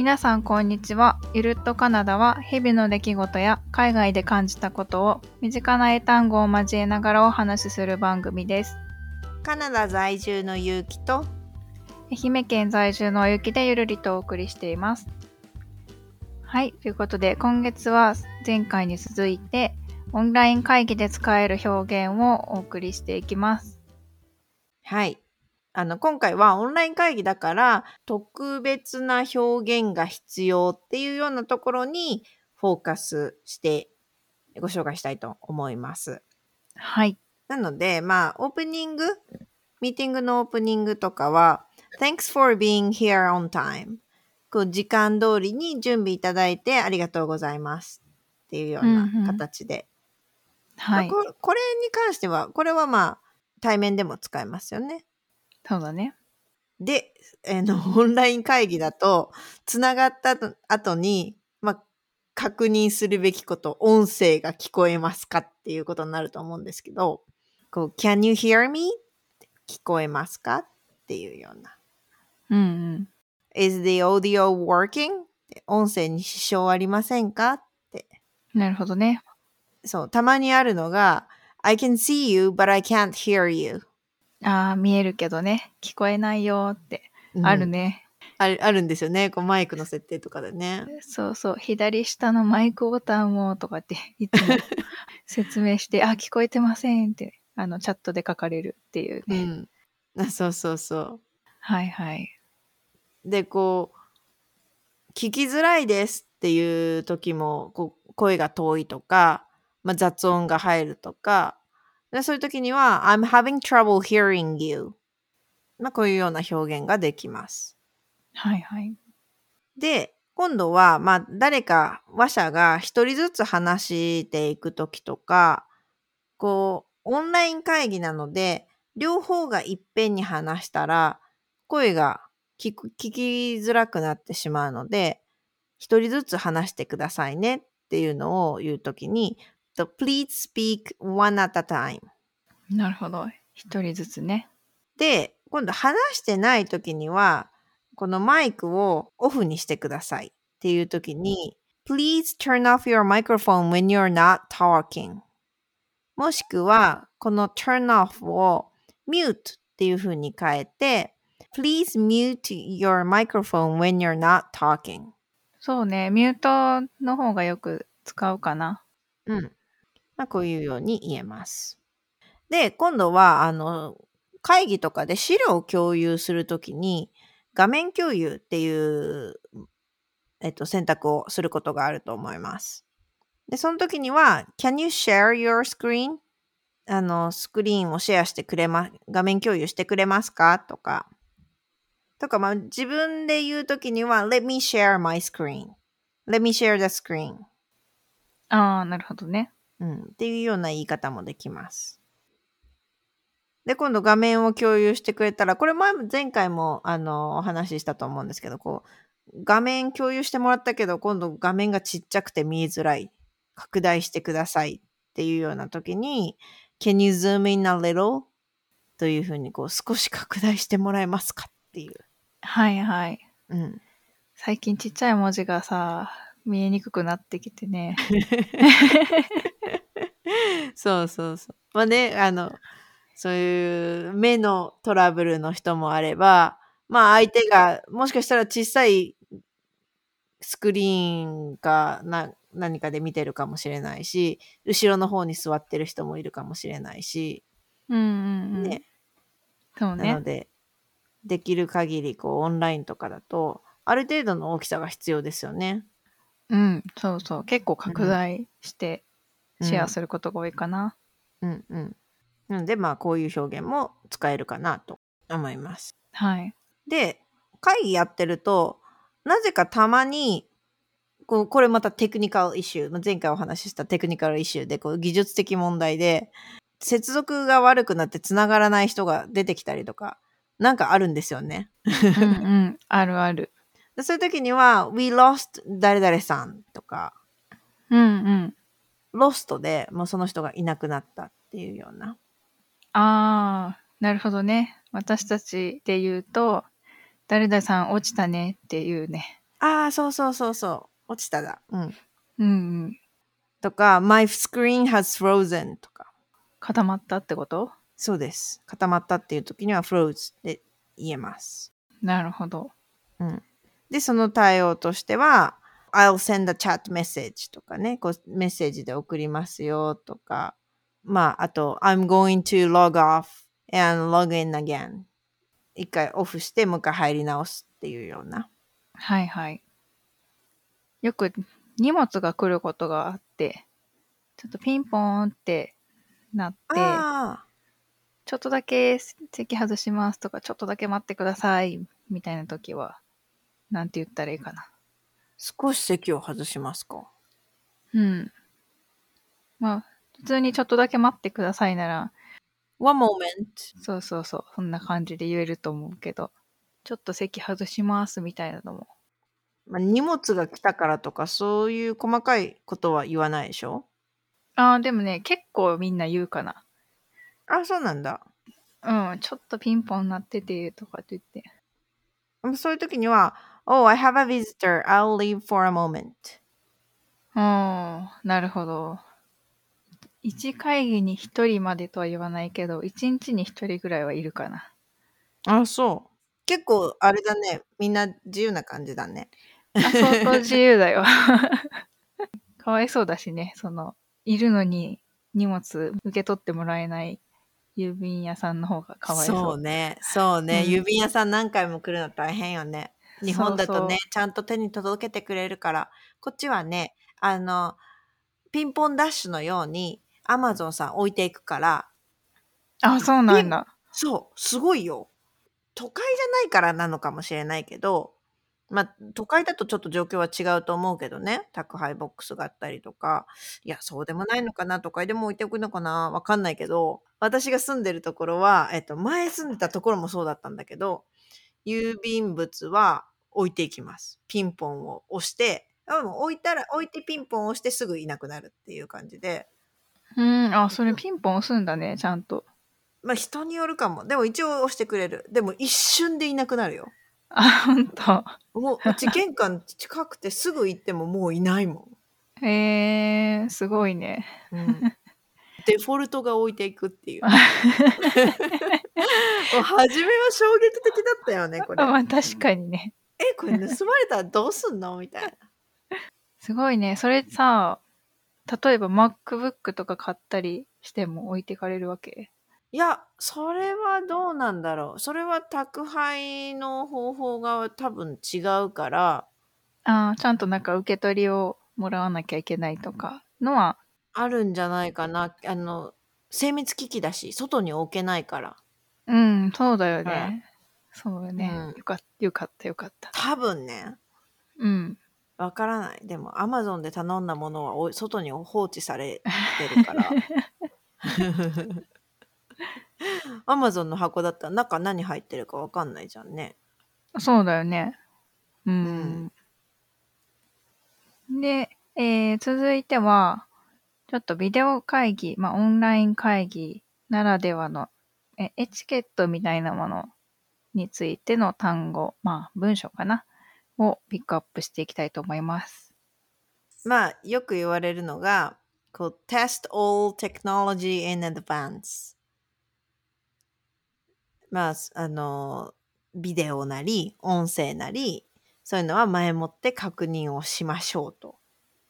皆さんこんにちは。ゆるっとカナダは日々の出来事や海外で感じたことを身近な英単語を交えながらお話しする番組です。カナダ在住のゆうきと愛媛県在住のゆきでゆるりとお送りしています。はい。ということで、今月は前回に続いて、オンライン会議で使える表現をお送りしていきます。はい。あの、今回はオンライン会議だから特別な表現が必要っていうようなところにフォーカスしてご紹介したいと思います。はい。なので、まあ、オープニング、ミーティングのオープニングとかは、Thanks for being here on time. こう時間通りに準備いただいてありがとうございますっていうようなうんうん形で。はい。まあここれに関しては、これはまあ、対面でも使えますよね。そうだね。で、あの、オンライン会議だと、つながった後後に、まあ、確認するべきこと、音声が聞こえますかっていうことになると思うんですけど、こう、can you hear me? 聞こえますか？っていうような。うんうん。is the audio working? 音声に支障ありませんか？って。なるほどね。そう、たまにあるのが、I can see you, but I can't hear you. ああ、見えるけどね。聞こえないよって。うんあるね。あるあるんですよね。こうマイクの設定とかでね。そうそう。左下のマイクボタンをとかって、いつも 説明して、あ、聞こえてませんって、あの、チャットで書かれるっていうね。うん。あそうそうそう。はいはい。で、こう、聞きづらいですっていう時も、こう声が遠いとか、まあ、雑音が入るとか、でそういう時には、I'm having trouble hearing you。まあ、こういうような表現ができます。はいはい。で、今度は、まあ、誰か話者が一人ずつ話していくときとか、こう、オンライン会議なので、両方がいっぺんに話したら、声が聞く聞きづらくなってしまうので、一人ずつ話してくださいねっていうのを言うときに、So please speak one at a time. なるほど。一人ずつね。で、今度話してない時には、このマイクをオフにしてくださいっていう時に、Please turn off your microphone when you're not talking. もしくは、この turn off を mute っていう風に変えて、Please mute your microphone when you're not talking. そうね。ミュートの方がよく使うかな。うん。まあ、こういうように言えます。で、今度は、あの、会議とかで資料を共有するときに、画面共有っていう、えっと、選択をすることがあると思います。で、その時には、Can you share your screen? あの、スクリーンをシェアしてくれま、画面共有してくれますか？とか、とか、まあ、自分で言うときには、Let me share my screen. Let me share the screen. ああ、なるほどね。うん、っていうような言い方もできます。で、今度画面を共有してくれたら、これ前も前回もあのお話ししたと思うんですけど、こう、画面共有してもらったけど、今度画面がちっちゃくて見えづらい。拡大してくださいっていうような時に、Can you zoom in a little? というふうにこう少し拡大してもらえますかっていう。はいはい。うん。最近ちっちゃい文字がさ、見えにくくなってきてね。そうそうそう。まあね、あの、そういう目のトラブルの人もあれば、まあ相手がもしかしたら小さいスクリーンかな何かで見てるかもしれないし、後ろの方に座ってる人もいるかもしれないし、うんうんうん。ね。そうねなの。で、できる限りこうオンラインとかだと、ある程度の大きさが必要ですよね。うん、そうそう。結構拡大してシェアすることが多いかな。うんうん。なので、まあこういう表現も使えるかなと思います。はい。で、会議やってると、なぜかたまに、こうこれまたテクニカルイシュー、まあ前回お話ししたテクニカルイシューで、こう技術的問題で、接続が悪くなって繋がらない人が出てきたりとか、なんかあるんですよね。うんうん。あるある。でそういう時には、we lost 誰々さんとか、うんうん。Lost でもうその人がいなくなったっていうような。ああ、なるほどね。私たちで言うと、誰々さん落ちたねっていうね。ああ、そうそうそうそう。落ちただ。うん。うんうん。とか、my screen has frozen とか。固まったってこと？そうです。固まったっていう時には froze で言えます。なるほど。うん。で、その対応としては、I'll send a chat message とかね、こうメッセージで送りますよとか、まあ、あと、I'm going to log off and log in again. 一回オフして、もう一回入り直すっていうような。はいはい。よく荷物が来ることがあって、ちょっとピンポーンってなって、あちょっとだけ席外しますとか、ちょっとだけ待ってくださいみたいな時は、なんて言ったらいいかな。少し席を外しますか？うん。まあ、普通にちょっとだけ待ってくださいなら、One moment. そうそうそう、そんな感じで言えると思うけど、ちょっと席外しますみたいなのも。まあ、荷物が来たからとか、そういう細かいことは言わないでしょ？ああ、でもね、結構みんな言うかな。あ、そうなんだ。うん、ちょっとピンポン鳴っててとかって言って。そういう時には、Oh, I have a visitor. I'll leave for a moment. うん、なるほど。1会議に1人までとは言わないけど、1日に1人ぐらいはいるかな。あ、そう。結構、あれだね。みんな自由な感じだね。あ、相当自由だよ。かわいそうだしね、その、いるのに荷物受け取ってもらえない郵便屋さんの方がかわいそう。そうね。そうね。うん郵便屋さん何回も来るの大変よね。日本だとねちゃんと手に届けてくれるから、こっちはね、あの、ピンポンダッシュのように、アマゾンさん置いていくから、あ、そうなんだ。そう、すごいよ。都会じゃないからなのかもしれないけど、まあ、都会だとちょっと状況は違うと思うけどね。宅配ボックスがあったりとか。いや、そうでもないのかな。都会でも置いておくのかな？わかんないけど、私が住んでるところは、えっと、前住んでたところもそうだったんだけど、郵便物は置いていきます。ピンポンを押して、あもう置いたら、置いてピンポンを押してすぐいなくなるっていう感じで、うん、あ、それピンポン押すんだね、ちゃんと。まあ人によるかも。でも一応押してくれる。でも一瞬でいなくなるよ。あ、ほんと。もううち玄関近くてすぐ行ってももういないもへえー、すごいね。ん。うん、デフォルトが置いていくっていう。初めは衝撃的だったよね、これあ。まあ確かにね。え、これ盗まれたらどうすんの？みたいな。すごいね。それさ、例えば MacBook とか買ったりしても置いてかれるわけ？いや、それはどうなんだろう。それは宅配の方法が多分違うから、ああ、ちゃんとなんか受け取りをもらわなきゃいけないとかのは、あるんじゃないかな。あの、精密機器だし、外に置けないから。うん、そうだよね。はいそうよね、うんよかった、よかった、よかった。多分ね、うん。わからない。でも、アマゾンで頼んだものはお外に放置されてるから。アマゾンの箱だったら中何入ってるかわかんないじゃんね。そうだよね。うん。で、えー続いては、ちょっとビデオ会議、まあ、オンライン会議ならではのえエチケットみたいなものについての単語、まあ、文章かな、をピックアップしていきたいと思います。まあ、よく言われるのが、こう、test all technology in advance。まあ、あの、ビデオなり、音声なり、そういうのは前もって確認をしましょうと。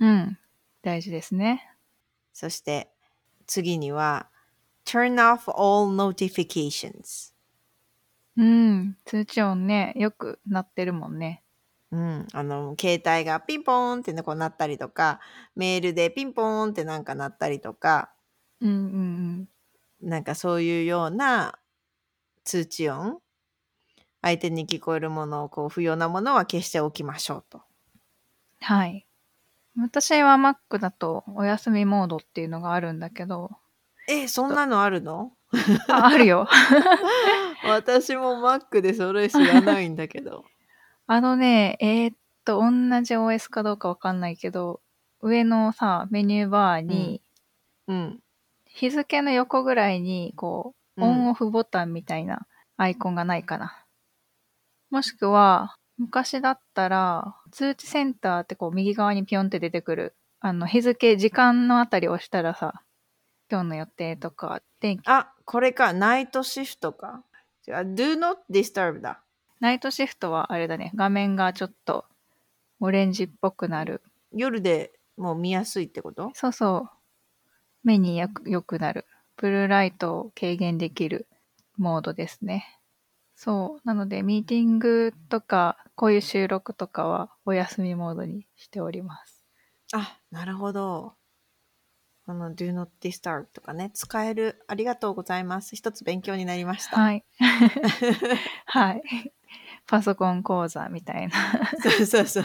うん。大事ですね。そして、次には、turn off all notifications。うん。通知音ね、よく鳴ってるもんね。うん、あの、携帯がピンポーンってねこうなったりとか、メールでピンポーンってなんかなったりとか、うんうんなんかそういうような通知音、相手に聞こえるものを、こう、不要なものは消しておきましょうと。はい。私は Mac だとお休みモードっていうのがあるんだけど、え、そんなのあるの？ああるよ。私も Mac でそれ知らないんだけど。あのね、えーっと、同じ OS かどうかわかんないけど、上のさ、メニューバーに、うん。日付の横ぐらいに、こう、うんオンオフボタンみたいなアイコンがないかな。もしくは、昔だったら、通知センターってこう右側にピョンって出てくる。あの、日付、時間のあたり押したらさ、今日の予定とか、天気。あ、これか。ナイトシフトか。違う。do not disturb だ。ナイトシフトはあれだね。画面がちょっとオレンジっぽくなる。夜でもう見やすいってこと？そうそう。目によく良くなる。ブルーライトを軽減できるモードですね。そう。なので、ミーティングとか、こういう収録とかはお休みモードにしております。あ、なるほど。この do not disturb とかね、使える。ありがとうございます。一つ勉強になりました。はい。はい。パソコン講座みたいな、そうそうそう。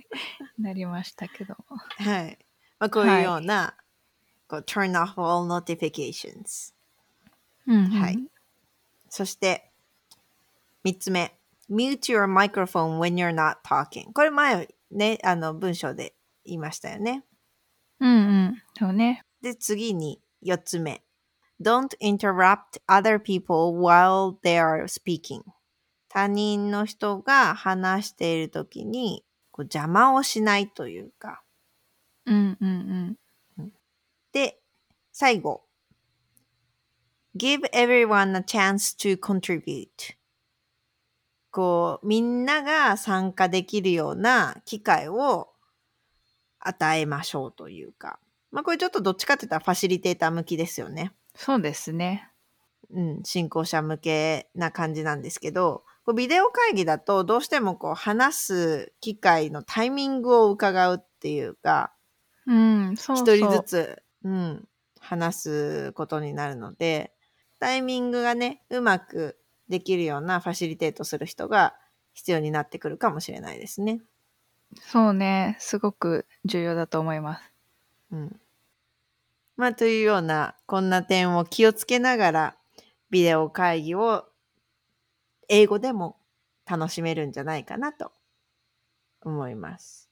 なりましたけども。はい。まあ、こういうような、こう turn off all notifications。うん、うん。はい。そして、三つ目。mute your microphone when you're not talking。これ前ね、あの文章で言いましたよね。うんうん。そうね。で、次に四つ目。Don't interrupt other people while they are speaking. 他人の人が話しているときにこう邪魔をしないというか。うんうんうん。で、最後。Give everyone a chance to contribute. こう、みんなが参加できるような機会を与えましょうというか。まあこれちょっとどっちかって言ったらファシリテーター向きですよね。そうですね。うん、進行者向けな感じなんですけど、こうビデオ会議だとどうしてもこう話す機会のタイミングを伺うっていうか、うん、そうそう。一人ずつ、うん、話すことになるので、タイミングがね、うまくできるようなファシリテートする人が必要になってくるかもしれないですね。そうね。すごく重要だと思います。うん。まあ、というような、こんな点を気をつけながら、ビデオ会議を英語でも楽しめるんじゃないかなと思います。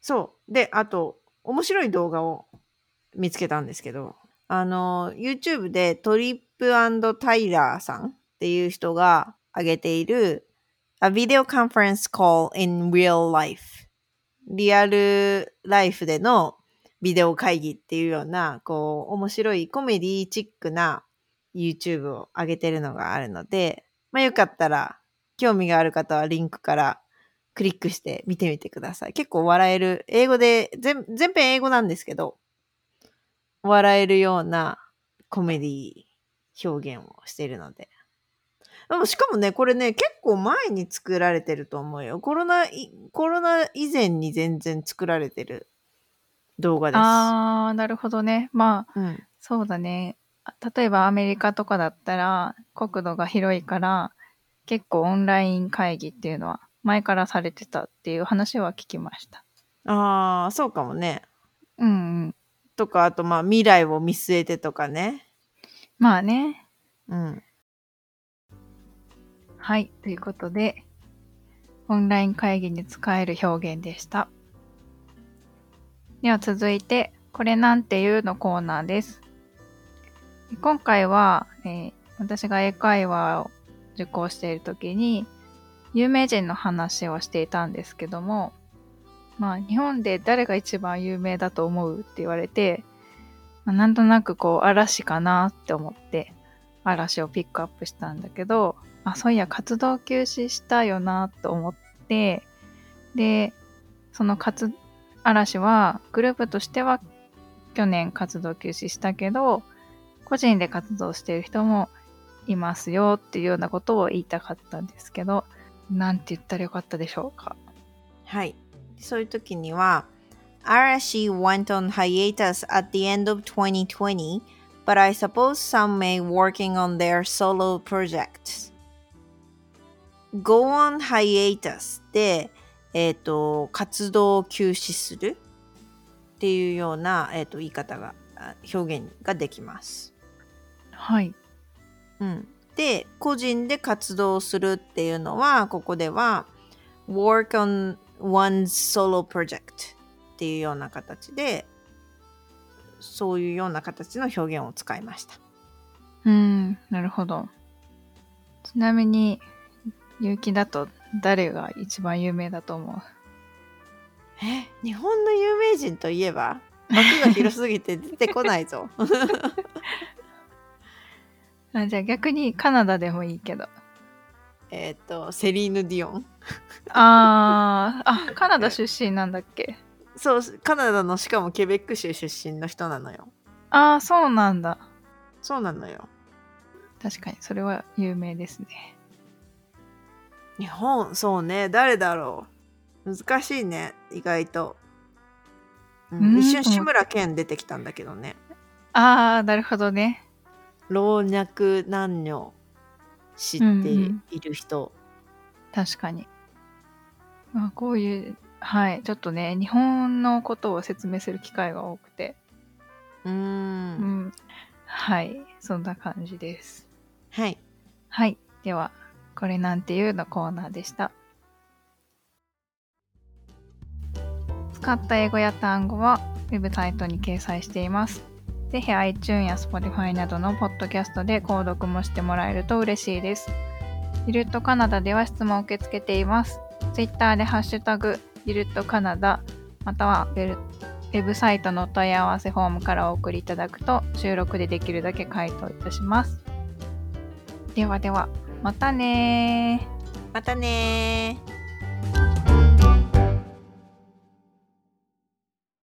そう。で、あと、面白い動画を見つけたんですけど、あの、YouTube でトリップタイラーさんっていう人が上げている A Video Conference Call in Real Life リアルライフでのビデオ会議っていうような、こう、面白いコメディチックな YouTube を上げてるのがあるので、まあよかったら、興味がある方はリンクからクリックして見てみてください。結構笑える、英語で、全全編英語なんですけど、笑えるようなコメディ表現をしているので。でもしかもね、これね、結構前に作られてると思うよ。コロナい、コロナ以前に全然作られてる動画です。あー、なるほどね。まあ、うん。そうだね。あ例えばアメリカとかだったら国土が広いから結構オンライン会議っていうのは前からされてたっていう話は聞きました。ああ、そうかもね。うんうん。とか、あとまあ未来を見据えてとかね。まあね。うん。はい。ということで、オンライン会議に使える表現でした。では続いて、これなんていうのコーナーです。今回は、えー私が英会話を受講している時に、有名人の話をしていたんですけども、まあ日本で誰が一番有名だと思うって言われて、まあ、なんとなくこう嵐かなって思って嵐をピックアップしたんだけど、あ、そういや活動休止したよなと思って、で、その活、嵐はグループとしては去年活動休止したけど、個人で活動している人もいますよっていうようなことを言いたかったんですけど、なんて言ったらよかったでしょうか？はい。そういう時には、Arashi went on hiatus at the end of 2020, but I suppose some may working on their solo projects. Go on hiatus で、えっ、と、活動を休止するっていうような、えっ、と、言い方が、あ表現ができます。はい。うん、で個人で活動するっていうのはここでは work on one's solo project っていうような形でそういうような形の表現を使いました。うん、なるほど。ちなみに、結城だと誰が一番有名だと思う？え日本の有名人といえば？枠が広すぎて出てこないぞ。あじゃあ逆にカナダでもいいけど。えっと、セリーヌ・ディオン。あーあ、カナダ出身なんだっけ？そう、カナダのしかもケベック州出身の人なのよ。ああ、そうなんだ。そうなのよ。確かに、それは有名ですね。日本、そうね、誰だろう。難しいね、意外と。うんうん一瞬志村けん出てきたんだけどね。ああ、なるほどね。老若男女知ってうんうんいる人。確かに。まあ、こういう、はい、ちょっとね、日本のことを説明する機会が多くて、うーん。うん。はい、そんな感じです。はい。はい。では、これなんていうのコーナーでした。使った英語や単語はウェブサイトに掲載しています。ぜひ iTunes や Spotify などのポッドキャストで購読もしてもらえると嬉しいです。ゆるっとカナダでは質問を受け付けています。Twitter でハッシュタグゆるっとカナダまたはウェブサイトのお問い合わせフォームからお送りいただくと収録でできるだけ回答いたします。ではでは、またねー。またねー。